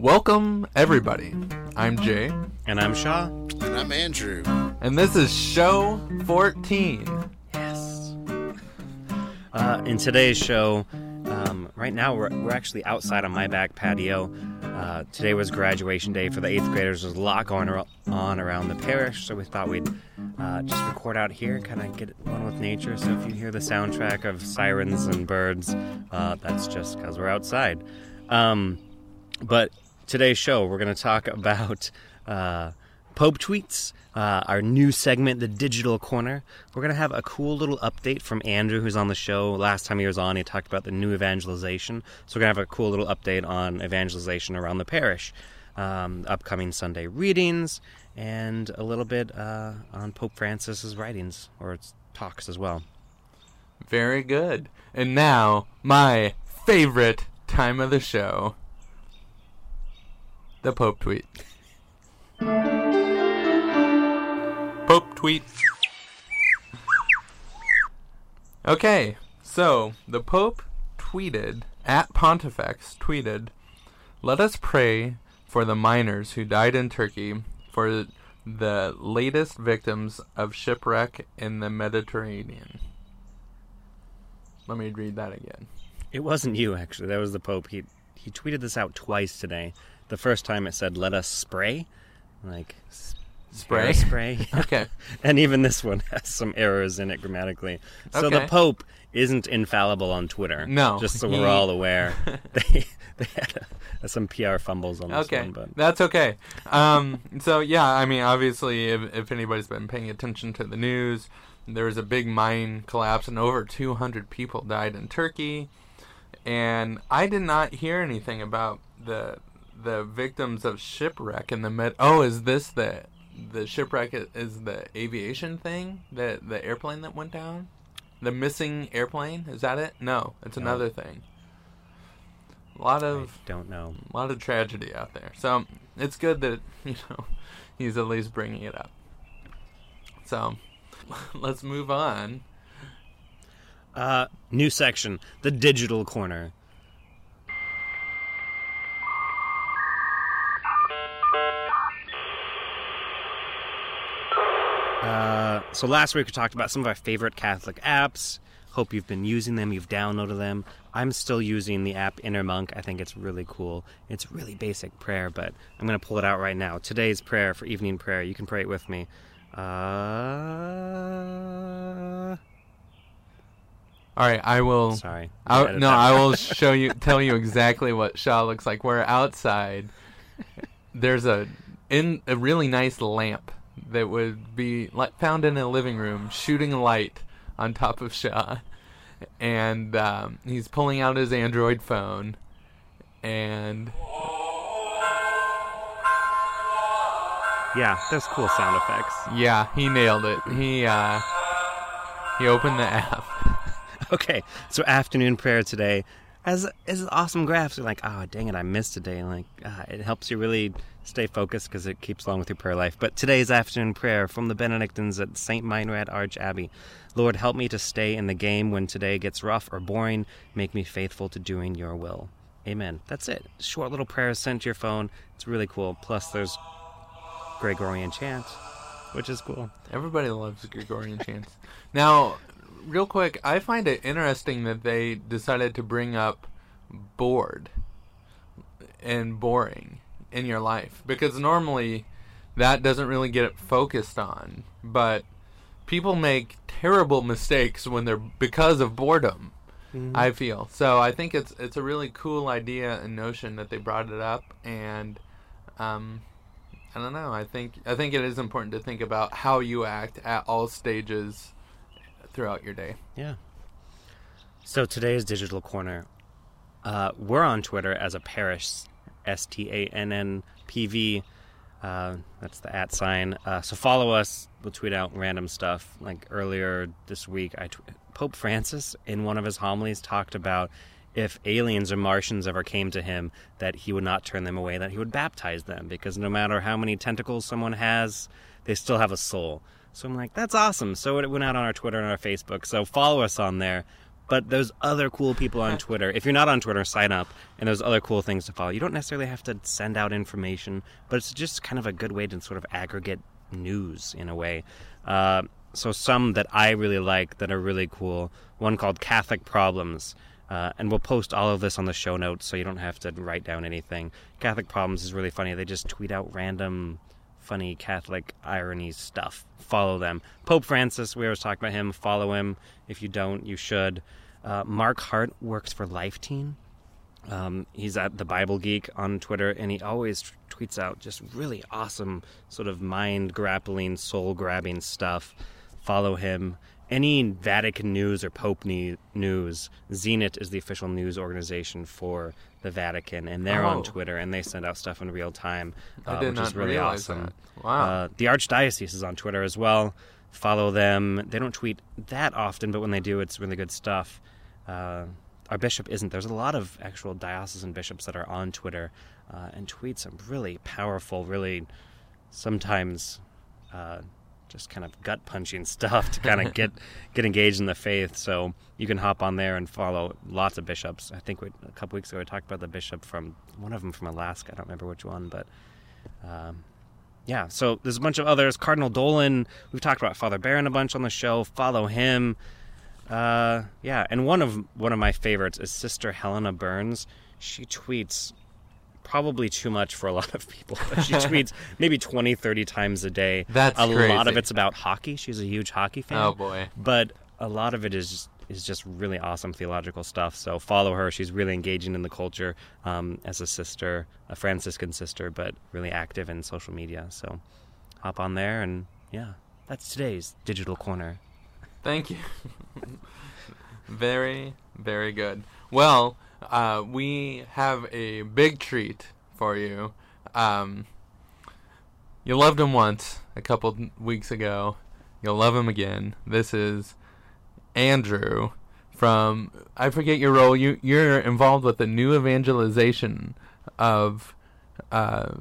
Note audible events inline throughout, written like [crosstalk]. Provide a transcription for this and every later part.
Welcome, everybody. I'm Jay, And I'm Shaw. And I'm Andrew. and this is show 14. Yes. Uh, in today's show, um, right now we're, we're actually outside on my back patio. Uh, today was graduation day for the eighth graders. There's a lot going on around the parish, so we thought we'd uh, just record out here and kind of get one with nature. So if you hear the soundtrack of sirens and birds, uh, that's just because we're outside. Um, but today's show, we're going to talk about uh, Pope tweets, uh, our new segment, the Digital Corner. We're going to have a cool little update from Andrew, who's on the show. Last time he was on, he talked about the new evangelization. So we're going to have a cool little update on evangelization around the parish, um, upcoming Sunday readings, and a little bit uh, on Pope Francis's writings or talks as well. Very good. And now, my favorite time of the show the Pope tweet. Pope tweet. Okay, so the Pope tweeted, at Pontifex tweeted, Let us pray for the miners who died in Turkey, for the latest victims of shipwreck in the Mediterranean. Let me read that again. It wasn't you, actually. That was the Pope. He he tweeted this out twice today. The first time it said "Let us spray," like Spray? spray. [laughs] Okay. [laughs] and even this one has some errors in it grammatically. So the Pope isn't infallible on Twitter. No, just so we're all aware. [laughs] they they had uh some PR fumbles on this Okay, one, but that's okay. Um, so yeah, I mean, obviously, if, if anybody's been paying attention to the news, there was a big mine collapse and over 200 people died in Turkey, and I did not hear anything about the the victims of shipwreck in the med. Oh, is this the the shipwreck? Is the aviation thing? The the airplane that went down? The missing airplane? Is that it? No, it's No. another thing. A lot I of don't know. a lot of tragedy out there. So it's good that [laughs] you know he's at least bringing it up. So [laughs] let's move on. Uh, new section, the Digital Corner. Uh, so last week we talked about some of our favorite Catholic apps. Hope you've been using them, you've downloaded them. I'm still using the app Inner Monk. I think it's really cool. It's really basic prayer, but I'm going to pull it out right now. Today's prayer for evening prayer. You can pray it with me. Uh, All right, I will. sorry. I, no, I will [laughs] show you, tell you exactly what Shaw looks like. We're outside. There's a in a really nice lamp that would be like found in a living room, shooting light on top of Shaw, and um, he's pulling out his Android phone, and Yeah, there's cool sound effects. yeah, he nailed it. He uh, he opened the app. [laughs] Okay, so afternoon prayer today As is awesome graphs. You're like, oh dang it, I missed a day. Like, ah, it helps you really stay focused because it keeps along with your prayer life. But today's afternoon prayer from the Benedictines at St. Meinrad Archabbey. Lord, help me to stay in the game when today gets rough or boring. Make me faithful to doing your will. Amen. That's it. Short little prayers sent to your phone. It's really cool. Plus, there's Gregorian chant, which is cool. Everybody loves Gregorian chants. Now, real quick, I find it interesting that they decided to bring up bored and boring in your life because normally that doesn't really get focused on, but people make terrible mistakes when they're because of boredom. I feel so. I think it's it's a really cool idea and notion that they brought it up, and um, I don't know. I think I think it is important to think about how you act at all stages throughout your day. Yeah. So today's digital corner, uh, we're on Twitter as a parish, S T A N N P V. Uh, that's the at sign. Uh, so follow us. We'll tweet out random stuff. Like earlier this week, I tw- Pope Francis in one of his homilies talked about if aliens or Martians ever came to him, that he would not turn them away, that he would baptize them, because no matter how many tentacles someone has, they still have a soul. So I'm like, that's awesome. So it went out on our Twitter and our Facebook. So follow us on there. But there's other cool people on Twitter. If you're not on Twitter, sign up, and there's other cool things to follow. You don't necessarily have to send out information, but it's just kind of a good way to sort of aggregate news in a way. Uh, so some that I really like that are really cool. One called Catholic Problems. Uh, and we'll post all of this on the show notes so you don't have to write down anything. Catholic Problems is really funny. They just tweet out random funny Catholic irony stuff. Follow them. Pope Francis, we always talk about him. Follow him. If you don't, you should. Uh, Mark Hart works for Lifeteen. Um, he's at the Bible Geek on Twitter, and he always t- tweets out just really awesome, sort of mind grappling, soul grabbing stuff. Follow him. Any Vatican news or Pope news, Zenit is the official news organization for the Vatican, and they're Oh. on Twitter, and they send out stuff in real time, uh, which is really awesome. that. Wow. Uh, the Archdiocese is on Twitter as well. Follow them. They don't tweet that often, but when they do, it's really good stuff. Uh, our bishop isn't. There's a lot of actual diocesan bishops that are on Twitter uh, and tweet some really powerful, really sometimes uh, just kind of gut punching [laughs] stuff to kind of [laughs] get get engaged in the faith. So you can hop on there and follow lots of bishops. I think we, a couple weeks ago we talked about the bishop from one of them from Alaska. I don't remember which one, but. Um, yeah, so there's a bunch of others. Cardinal Dolan, we've talked about Father Barron a bunch on the show. Follow him. Uh, yeah, and one of one of my favorites is Sister Helena Burns. She tweets probably too much for a lot of people. [laughs] She tweets maybe 20, 30 times a day. That's a lot of it's about hockey. She's a huge hockey fan. oh boy. But a lot of it is is just really awesome theological stuff. So follow her. She's really engaging in the culture um, as a sister, a Franciscan sister, but really active in social media. So hop on there and yeah, that's today's digital corner. Thank you. [laughs] very, very good. Well, uh, we have a big treat for you. Um, you loved him once a couple weeks ago. You'll love him again. This is Andrew from I forget your role. You you're involved with the new evangelization of uh,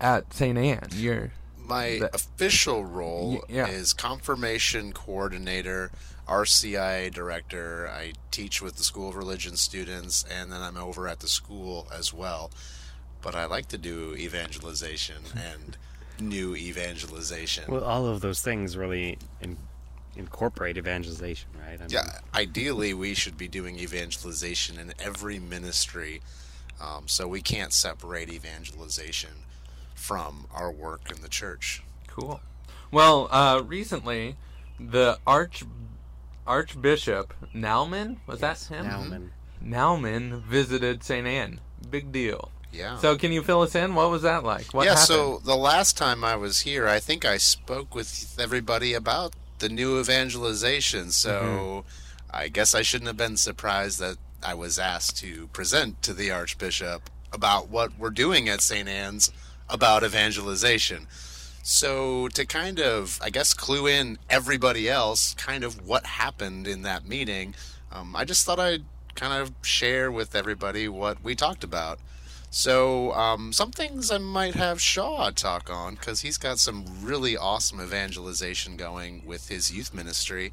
at St. Anne. You're My That- official role Y- yeah. is confirmation coordinator, RCIA director. I teach with the School of Religion students, and then I'm over at the school as well. But I like to do evangelization [laughs] and new evangelization. Well, all of those things really in, incorporate evangelization, right? I mean, yeah, ideally, we should be doing evangelization in every ministry. Um, so we can't separate evangelization from our work in the church. Cool. Well, uh, recently, the arch Archbishop Naumann was yes, that him? Naumann. Naumann visited St. Anne. Big deal. Yeah. So, can you fill us in? What was that like? What yeah, happened? so the last time I was here, I think I spoke with everybody about the new evangelization. So Mm-hmm. I guess I shouldn't have been surprised that I was asked to present to the Archbishop about what we're doing at St. Anne's about evangelization. So to kind of, I guess, clue in everybody else, kind of what happened in that meeting, um, I just thought I'd kind of share with everybody what we talked about. So, um, some things I might have Shaw talk on because he's got some really awesome evangelization going with his youth ministry.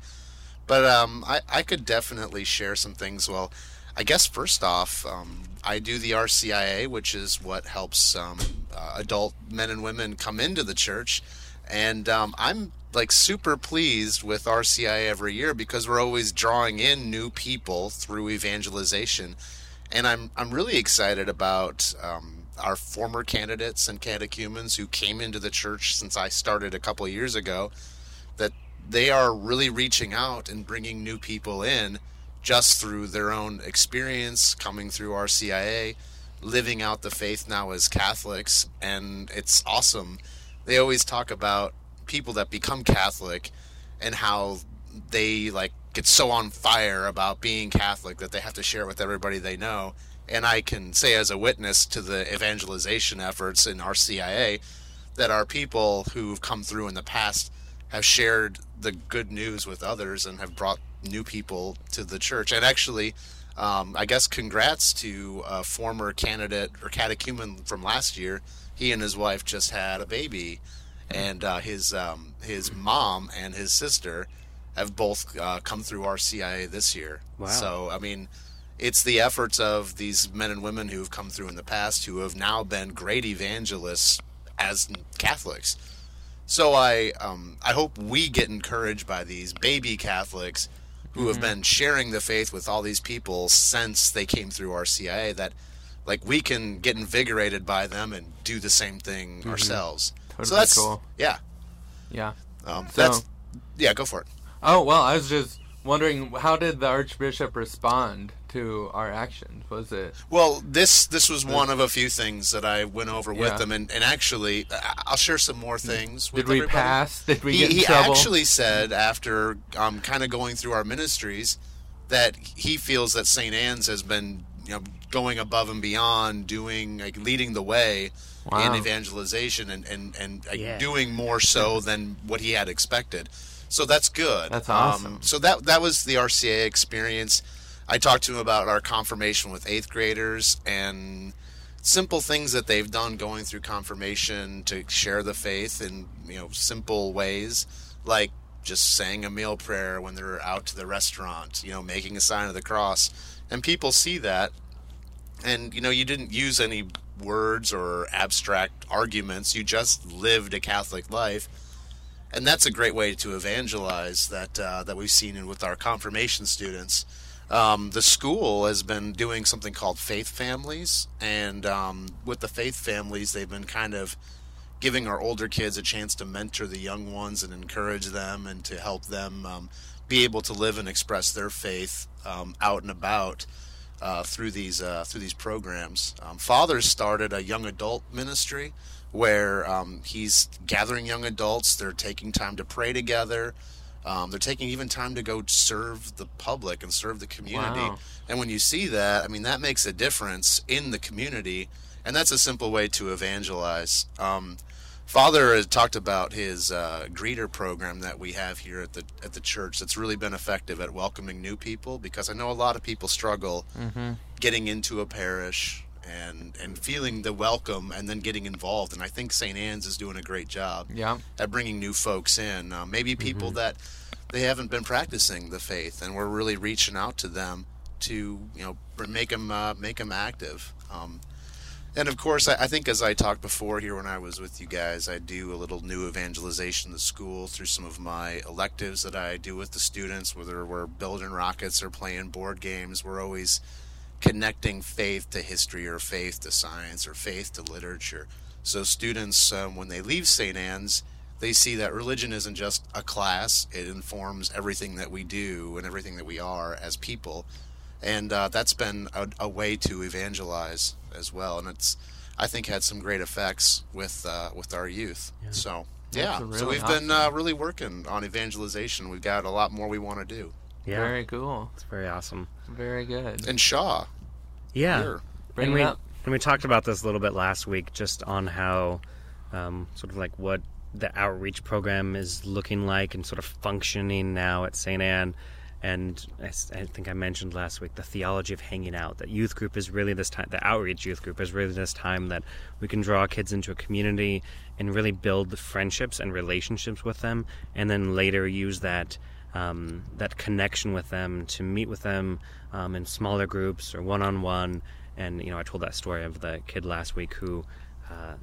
But um, I, I could definitely share some things. Well, I guess first off, um, I do the RCIA, which is what helps um, uh, adult men and women come into the church. And um, I'm like super pleased with RCIA every year because we're always drawing in new people through evangelization and I'm I'm really excited about um, our former candidates and catechumens who came into the church since I started a couple years ago. That they are really reaching out and bringing new people in just through their own experience coming through RCIA, living out the faith now as Catholics, and it's awesome. They always talk about people that become Catholic and how they like get so on fire about being Catholic that they have to share it with everybody they know. And I can say as a witness to the evangelization efforts in RCIA that our people who've come through in the past have shared the good news with others and have brought new people to the church. And actually, um, I guess congrats to a former candidate or catechumen from last year. He and his wife just had a baby, and uh, his um, his mom and his sister have both uh, come through RCIA this year. Wow. So I mean, it's the efforts of these men and women who've come through in the past who have now been great evangelists as Catholics. So I um, I hope we get encouraged by these baby Catholics who have been sharing the faith with all these people since they came through RCIA that like we can get invigorated by them and do the same thing ourselves. so that's cool. yeah. Yeah. Um, So- that's yeah. Go for it. Oh well, I was just wondering how did the Archbishop respond to our actions? Was it Well, this this was one of a few things that I went over with Yeah. them, and, and actually, I- I'll share some more things. With did we everybody. pass? Did we he, get in he trouble? actually said after um, kind of going through our ministries that he feels that St. Anne's has been you know going above and beyond, doing like leading the way in evangelization and and and like, Yeah. doing more so than what he had expected. So that's good. That's Um, awesome. so that that was the RCIA experience. I talked to him about our confirmation with eighth graders and simple things that they've done going through confirmation to share the faith in you know simple ways like just saying a meal prayer when they're out to the restaurant you know making a sign of the cross. And people see that. And you know you didn't use any words or abstract arguments. You just lived a catholic life. And that's a great way to evangelize that uh, that we've seen with our confirmation students. Um, the school has been doing something called faith families, and um, with the faith families, they've been kind of giving our older kids a chance to mentor the young ones and encourage them and to help them um, be able to live and express their faith um, out and about uh, through these uh, through these programs. Um, Father's started a young adult ministry where um, he's gathering young adults. They're taking time to pray together. Um, they're taking even time to go serve the public and serve the community. Wow. And when you see that, I mean, that makes a difference in the community. And that's a simple way to evangelize. Um, Father has talked about his uh, greeter program that we have here at the at the church. That's really been effective at welcoming new people because I know a lot of people struggle getting into a parish and and feeling the welcome and then getting involved. And I think St. Anne's is doing a great job Yeah. at bringing new folks in. Uh, maybe people that they haven't been practicing the faith, and we're really reaching out to them to you know make them uh, make them active. Um, and of course, I, I think as I talked before here when I was with you guys, I do a little new evangelization in the school through some of my electives that I do with the students, whether we're building rockets or playing board games. We're always connecting faith to history or faith to science or faith to literature. So students, um, when they leave St. Anne's, they see that religion isn't just a class; it informs everything that we do and everything that we are as people, and uh, that's been a, a way to evangelize as well. And it's, I think, had some great effects with uh, with our youth. So yeah, That's so we've been uh, really working on evangelization. We've got a lot more we want to do. Yeah, Very cool. it's very awesome. Very good. And Shaw, Yeah, here. Bring and we up. and we talked about this a little bit last week, just on how um, sort of like what the outreach program is looking like and sort of functioning now at St. Anne. And I think I mentioned last week the theology of hanging out. That youth group is really this time. The outreach youth group is really this time that we can draw kids into a community and really build friendships and relationships with them, and then later use that um, that connection with them to meet with them um, in smaller groups or one on one. And you know, I told that story of the kid last week who uh,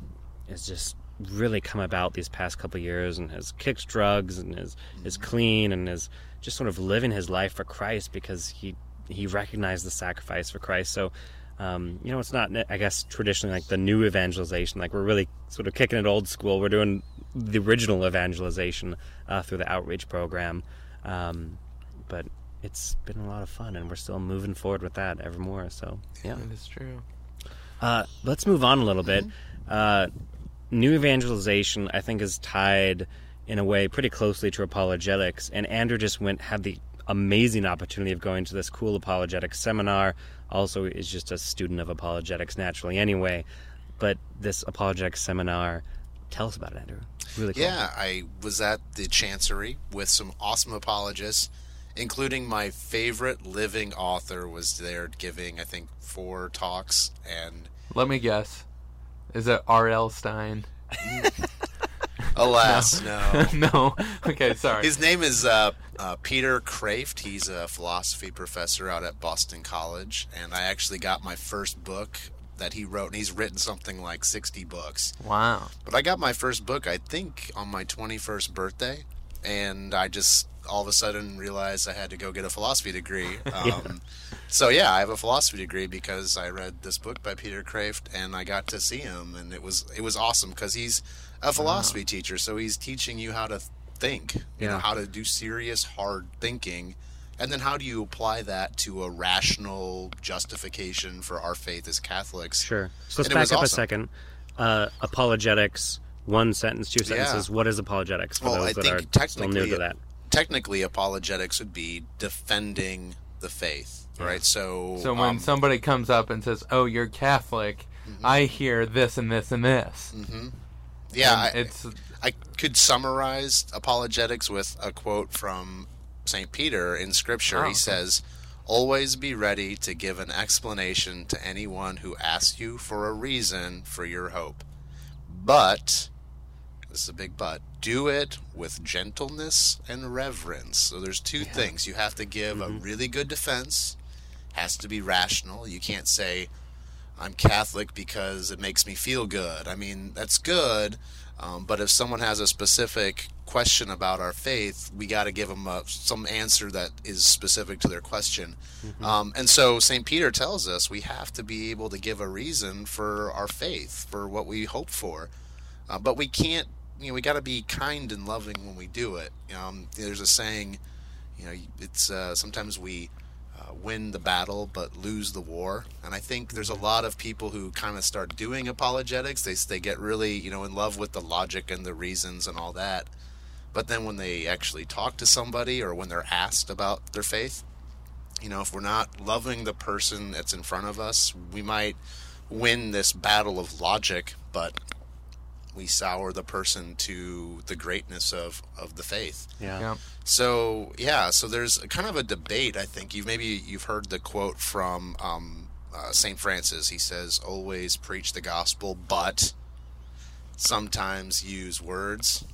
has just really come about these past couple of years and has kicked drugs and is is clean and is just sort of living his life for Christ because he he recognized the sacrifice for Christ. So. Um, you know, it's not, I guess, traditionally like the new evangelization. Like we're really sort of kicking it old school. We're doing the original evangelization uh, through the outreach program. Um, but it's been a lot of fun, and we're still moving forward with that ever more. So, yeah. That is true. Uh, let's move on a little bit. Uh, new evangelization, I think, is tied in a way pretty closely to apologetics. And Andrew just went had the amazing opportunity of going to this cool apologetics seminar. Also, is just a student of apologetics naturally, anyway. But this apologetics seminar, tell us about it, Andrew. Really cool. Yeah, I was at the Chancery with some awesome apologists, including my favorite living author was there giving, I think, four talks. And Let me guess. Is it R.L. Stine? [laughs] Alas, [laughs] no. [laughs] no. Okay, sorry. His name is uh, uh, Peter Kreeft. He's a philosophy professor out at Boston College, and I actually got my first book that he wrote, and he's written something like 60 books. wow. But I got my first book, I think, on my 21st birthday, and I just all of a sudden realized I had to go get a philosophy degree. [laughs] Um, So yeah, I have a philosophy degree because I read this book by Peter Kreeft, and I got to see him, and it was it was awesome because he's a philosophy teacher, so he's teaching you how to think, you know, how to do serious, hard thinking. And then how do you apply that to a rational justification for our faith as Catholics? Sure. So let's And back was up a second. Uh, apologetics, one sentence, two Yeah. sentences. What is apologetics for Well, those I that think are still technically new to that? technically apologetics would be defending the faith right so So when um, somebody comes up and says, "Oh, you're Catholic," Mm-hmm. I hear this and this and this. yeah And I, it's I could summarize apologetics with a quote from st peter in scripture Oh, he okay. says always be ready to give an explanation to anyone who asks you for a reason for your hope. But this is a big but do it with gentleness and reverence. So there's two things. You have to give a mm-hmm. really good defense. Has to be rational. You can't say i'm catholic because it makes me feel good. I mean that's good um, but if someone has a specific question about our faith we got to give them a, some answer that is specific to their question. Um, and so st peter tells us we have to be able to give a reason for our faith for what we hope for. Uh, but we can't you know we got to be kind and loving when we do it. Um, there's a saying you know it's uh, sometimes we uh, win the battle but lose the war. And i think there's a lot of people who kind of start doing apologetics. They, they get really you know in love with the logic and the reasons and all that. But then when they actually talk to somebody or when they're asked about their faith you know if we're not loving the person that's in front of us we might win this battle of logic but we sour the person to the greatness of, of the faith Yeah. yeah. so yeah, so there's kind of a debate. I think you've maybe you've heard the quote from um, uh, Saint Francis. He says, "Always preach the gospel, but sometimes use words."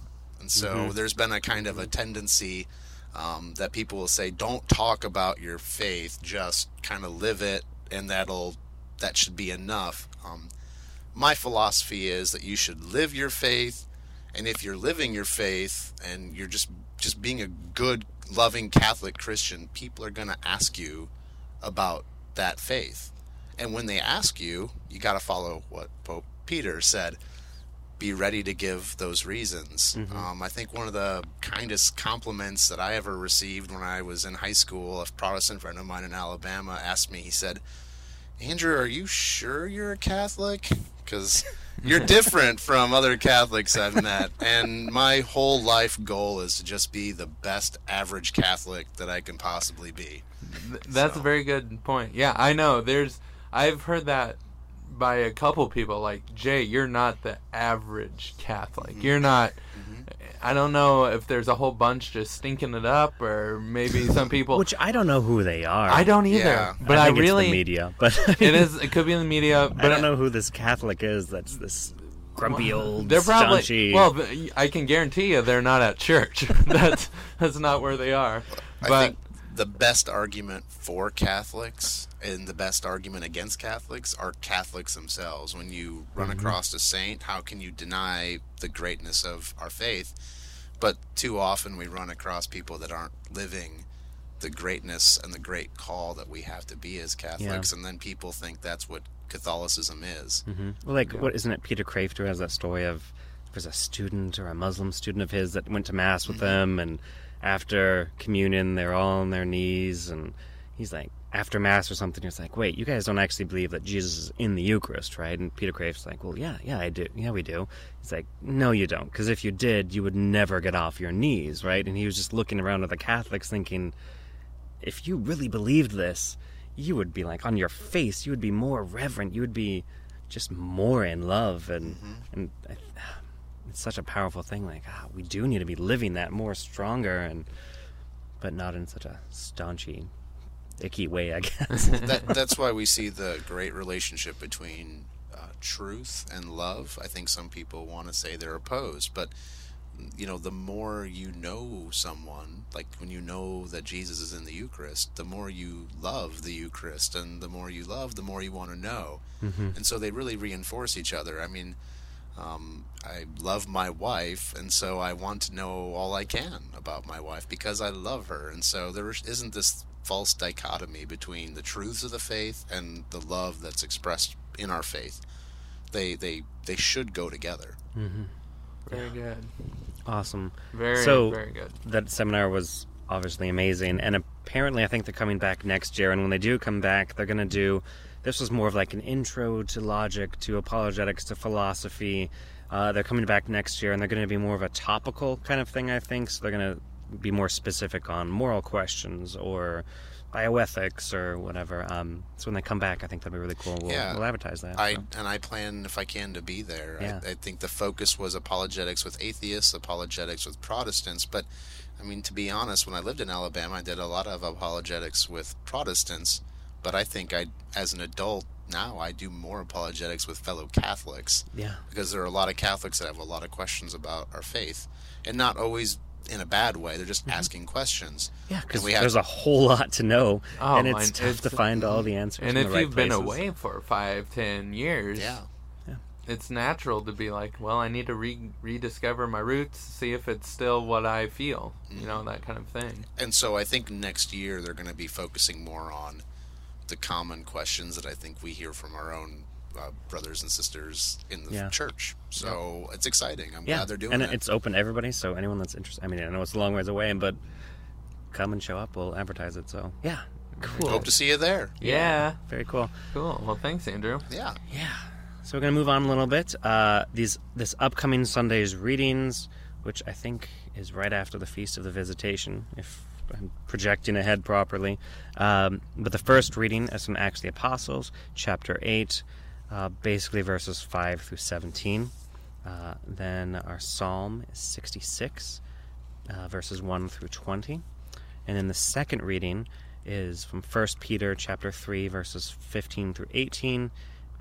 And so there's been a kind of a tendency um, that people will say, "Don't talk about your faith, just kind of live it, and that'll that should be enough." Um, my philosophy is that you should live your faith and if you're living your faith and you're just just being a good loving catholic christian people are going to ask you about that faith. And when they ask you you got to follow what pope peter said be ready to give those reasons. Um, i think one of the kindest compliments that i ever received when i was in high school a protestant friend of mine in alabama asked me he said Andrew, are you sure you're a Catholic? Because you're different from other Catholics I've met, and my whole life goal is to just be the best average Catholic that I can possibly be. Th- That's So- a very good point. Yeah, I know. There's I've heard that by a couple people like Jay, you're not the average Catholic. You're mm-hmm. not I don't know if there's a whole bunch just stinking it up or maybe some people Which I don't know who they are. I don't either. Yeah. But I, think really it's the media, but [laughs] it is it could be in the media, but I don't know who this Catholic is. That's this grumpy old They're probably staunchy. well. I can guarantee you they're not at church. [laughs] that's that's not where they are. I But think the best argument for Catholics and the best argument against Catholics are Catholics themselves. When you run across a saint, how can you deny the greatness of our faith? But too often we run across people that aren't living the greatness and the great call that we have to be as Catholics, and then people think that's what Catholicism is. Mhm. Well, like, what isn't it? Peter Crafter has that story of there's a student or a Muslim student of his that went to mass with them, and after communion, they're all on their knees, and he's like, after mass or something, he's like, wait, you guys don't actually believe that Jesus is in the Eucharist, right? And Peter Crafter's like, well, yeah, yeah, I do, yeah, we do. He's like, no, you don't, because if you did, you would never get off your knees, right? And he was just looking around at the Catholics, thinking, if you really believed this, you would be like on your face. You would be more reverent. You would be just more in love, and mm-hmm. and I, it's such a powerful thing. Like ah, we do need to be living that more stronger, and but not in such a staunchy, icky way, I guess. [laughs] that, that's why we see the great relationship between uh, truth and love. I think some people want to say they're opposed, but you know, the more you know someone, like when you know that Jesus is in the Eucharist, the more you love the Eucharist, and the more you love, the more you want to know. Mm-hmm. And so they really reinforce each other. I mean, um, I love my wife, and so I want to know all I can about my wife because I love her. And so there isn't this false dichotomy between the truths of the faith and the love that's expressed in our faith. They they they should go together. Very good. Awesome. Very So- very good. That seminar was obviously amazing, and apparently, I think they're coming back next year. And when they do come back, they're going to do. This was more of like an intro to logic, to apologetics, to philosophy. Uh, they're coming back next year, and they're going to be more of a topical kind of thing, I think. So they're going to be more specific on moral questions or bioethics or whatever. Um, so when they come back, I think that'd be really cool. We'll, Yeah. we'll advertise that. I so. and I plan if I can to be there. Yeah. I, I think the focus was apologetics with atheists, apologetics with Protestants. But I mean, to be honest, when I lived in Alabama, I did a lot of apologetics with Protestants. But I think I, as an adult now, I do more apologetics with fellow Catholics Yeah. because there are a lot of Catholics that have a lot of questions about our faith, and not always in a bad way. They're just mm-hmm. asking questions. Yeah, because And we have- there's a whole lot to know, Oh, and it's mine- tough to find all the answers. And in if the right you've been away for five, ten years, Yeah. It's natural to be like, well, I need to re- rediscover my roots, see if it's still what I feel, you know, that kind of thing. And so I think next year they're going to be focusing more on the common questions that I think we hear from our own uh, brothers and sisters in the Yeah. church. So it's exciting. I'm Yeah, glad they're doing and it. it's open to everybody. So anyone that's interested, I mean, I know it's a long ways away, but come and show up. We'll advertise it. So yeah, cool. Hope to see you there. Yeah, Very cool. cool. Well, thanks, Andrew. Yeah. Yeah. So we're gonna move on a little bit. Uh, these this upcoming Sunday's readings, which I think is right after the Feast of the Visitation, if I'm projecting ahead properly. Um, but the first reading is from Acts of the Apostles, chapter eight, uh, basically verses five through seventeen. Uh, then our psalm is sixty-six, uh, verses one through twenty, and then the second reading is from First Peter chapter three, verses fifteen through eighteen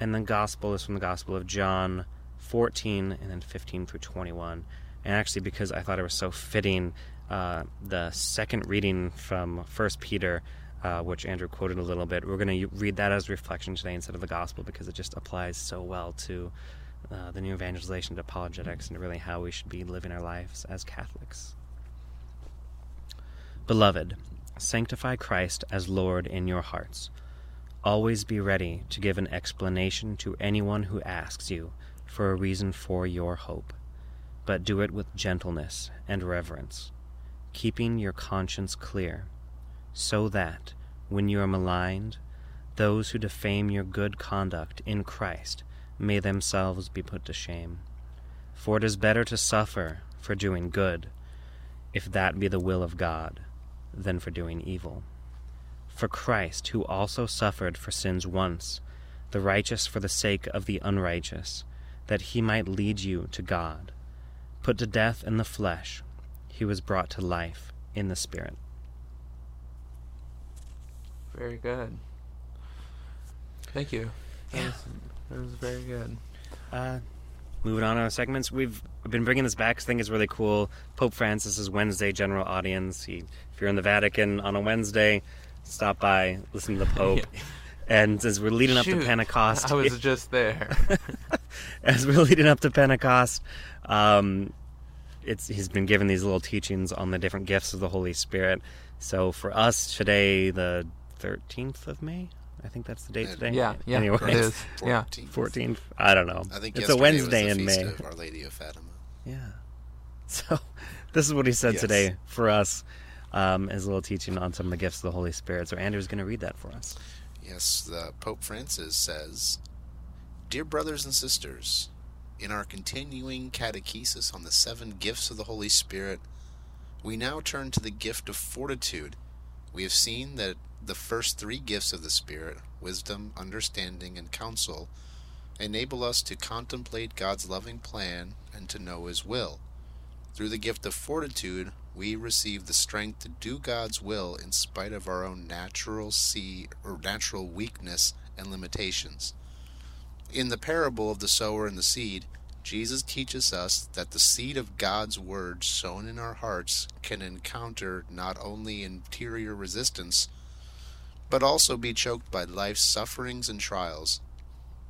and the gospel is from the gospel of john 14 and then 15 through 21 and actually because i thought it was so fitting uh, the second reading from first peter uh, which andrew quoted a little bit we're going to read that as reflection today instead of the gospel because it just applies so well to uh, the new evangelization to apologetics and really how we should be living our lives as catholics. Beloved sanctify christ as lord in your hearts Always be ready to give an explanation to anyone who asks you for a reason for your hope, but do it with gentleness and reverence, keeping your conscience clear, so that, when you are maligned, those who defame your good conduct in Christ may themselves be put to shame. For it is better to suffer for doing good, if that be the will of God, than for doing evil. For Christ, who also suffered for sins once, the righteous for the sake of the unrighteous, that he might lead you to God. Put to death in the flesh, he was brought to life in the Spirit. Very good. Thank you. That, Yeah. was, that was very good. Uh, moving on to our segments, we've been bringing this back. I think it's really cool. Pope Francis's Wednesday general audience. He, if you're in the Vatican on a Wednesday, stop by, listen to the Pope. [laughs] And as we're leading up Shoot, to Pentecost, I was [laughs] just there. [laughs] as we're leading up to Pentecost, um, it's he's been given these little teachings on the different gifts of the Holy Spirit. So for us today, the thirteenth of May, I think that's the date today. yeah, yeah, Anyway, it is. Yeah. 14th. I don't know. I think it's a Wednesday was the in feast May. Of Our Lady of Fatima. Yeah. So this is what he said Yes. today for us. Um, his little teaching on some of the gifts of the Holy Spirit. So Andrew's going to read that for us. Yes, the Pope Francis says, Dear brothers and sisters, in our continuing catechesis on the seven gifts of the Holy Spirit, we now turn to the gift of fortitude. We have seen that the first three gifts of the Spirit, wisdom, understanding, and counsel, enable us to contemplate God's loving plan and to know His will. Through the gift of fortitude, we receive the strength to do God's will in spite of our own natural see or natural weakness and limitations. In the parable of the sower and the seed, Jesus teaches us that the seed of God's word sown in our hearts can encounter not only interior resistance, but also be choked by life's sufferings and trials.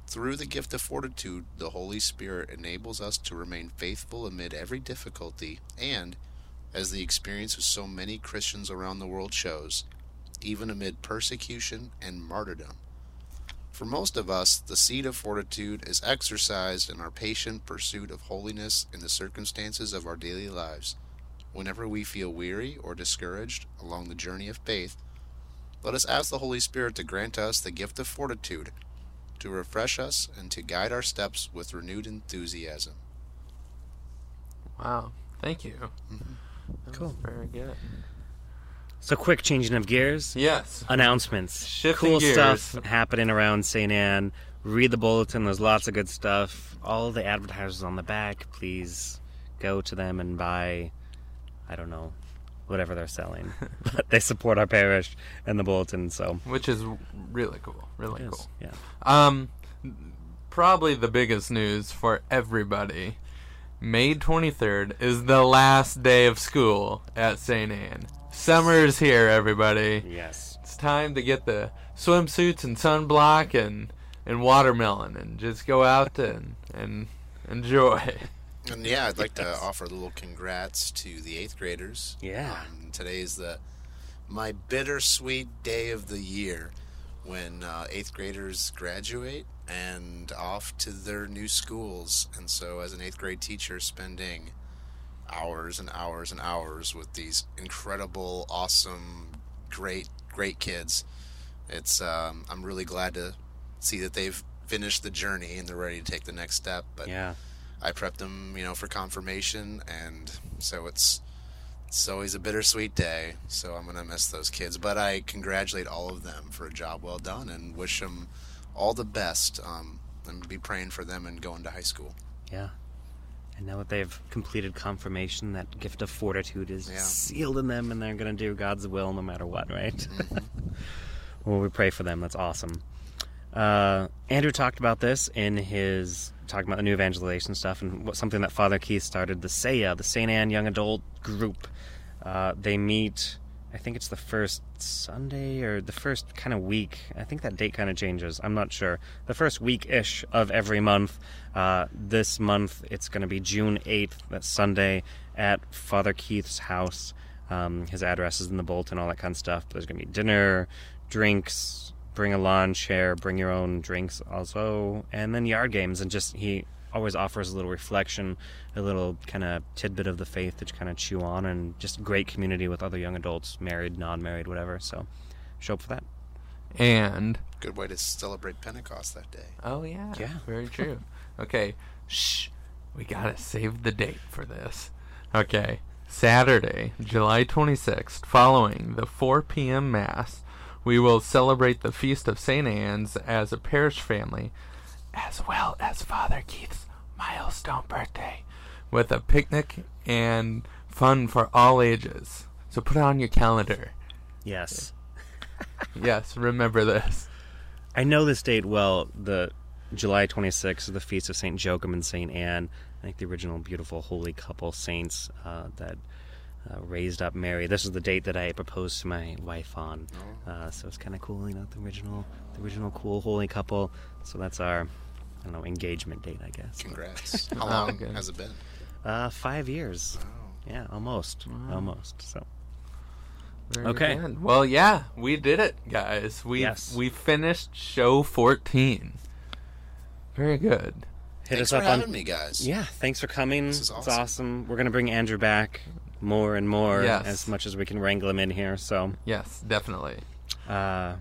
Through the gift of fortitude, the Holy Spirit enables us to remain faithful amid every difficulty and, as the experience of so many Christians around the world shows, even amid persecution and martyrdom. For most of us, the seed of fortitude is exercised in our patient pursuit of holiness in the circumstances of our daily lives. Whenever we feel weary or discouraged along the journey of faith, let us ask the Holy Spirit to grant us the gift of fortitude, to refresh us and to guide our steps with renewed enthusiasm. Wow. Thank you. That Cool. Very good. So, quick changing of gears. Yes. Announcements. Shifting cool gears. stuff happening around St. Anne. Read the bulletin. There's lots of good stuff. All the advertisers on the back, please go to them and buy, I don't know, whatever they're selling. [laughs] but they support our parish and the bulletin, so. Which is really cool. Really cool. Yeah. Um, probably the biggest news for everybody. May 23rd is the last day of school at St. Anne. Summer's here, everybody. Yes. It's time to get the swimsuits and sunblock and, and watermelon and just go out and, and enjoy. And yeah, I'd like to offer a little congrats to the eighth graders. Yeah. Um, today is the my bittersweet day of the year when uh, eighth graders graduate and off to their new schools. And so, as an eighth grade teacher, spending hours and hours and hours with these incredible, awesome, great, great kids, it's um, I'm really glad to see that they've finished the journey and they're ready to take the next step. But Yeah. I prepped them, you know, for confirmation, and so it's it's always a bittersweet day. So I'm gonna miss those kids, but I congratulate all of them for a job well done and wish them all the best. Um, and be praying for them and going to high school. Yeah. And now that they've completed confirmation, that gift of fortitude is Yeah. sealed in them and they're going to do God's will no matter what, right? [laughs] well, we pray for them. That's awesome. Uh, Andrew talked about this in his talking about the new evangelization stuff and what, something that Father Keith started the SEIA, the St. Anne Young Adult Group. Uh, they meet, I think it's the first Sunday or the first kind of week. I think that date kind of changes. I'm not sure. The first week ish of every month. Uh, this month it's going to be June 8th, that's Sunday, at Father Keith's house. Um, his address is in the bulletin, all that kind of stuff. There's going to be dinner, drinks, bring a lawn chair, bring your own drinks also, and then yard games. And just he always offers a little reflection, a little kind of tidbit of the faith that you kind of chew on, and just great community with other young adults, married, non-married, whatever. So show up for that. And Good way to celebrate Pentecost that day. oh yeah, Yeah. very [laughs] true. okay, shh, we gotta save the date for this. Okay, Saturday, July 26th, following the 4 p.m. mass, we will celebrate the feast of Saint Anne's as a parish family, as well as Father Keith's milestone birthday, with a picnic and fun for all ages. So put it on your calendar. Yes. [laughs] Yes, remember this. I know this date well. The July 26th is the feast of Saint Joachim and Saint Anne. I think the original beautiful holy couple saints uh, that uh, raised up Mary. This is the date that I proposed to my wife on. Uh, so it's kind of cool, you know, the original, the original cool holy couple. So that's our, I don't know, engagement date, I guess. Congrats. [laughs] How Oh, long good. has it been? Uh, five years. Oh. Yeah, almost, almost. So Very Okay. good. Well, yeah, we did it, guys. We Yes. we finished show 14. Very good. hit Thanks us for up having on. me, guys. Yeah, thanks for coming. This is It's awesome. awesome. We're gonna bring Andrew back more and more Yes. as much as we can wrangle him in here. So. Yes, definitely. uh,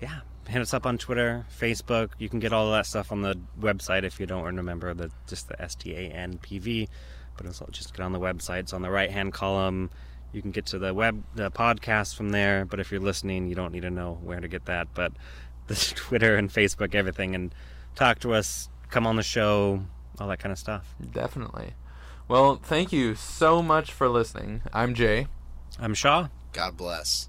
yeah, hit us up on Twitter, Facebook. You can get all of that stuff on the website if you don't remember the just the S T A N P V. But it's all, just get on the website. It's on the right hand column. You can get to the web the podcast from there. But if you're listening, you don't need to know where to get that. But [laughs] the Twitter and Facebook, everything, and talk to us. Come on the show, all that kind of stuff. Definitely. Well, thank you so much for listening. I'm Jay. I'm Shaw. God bless.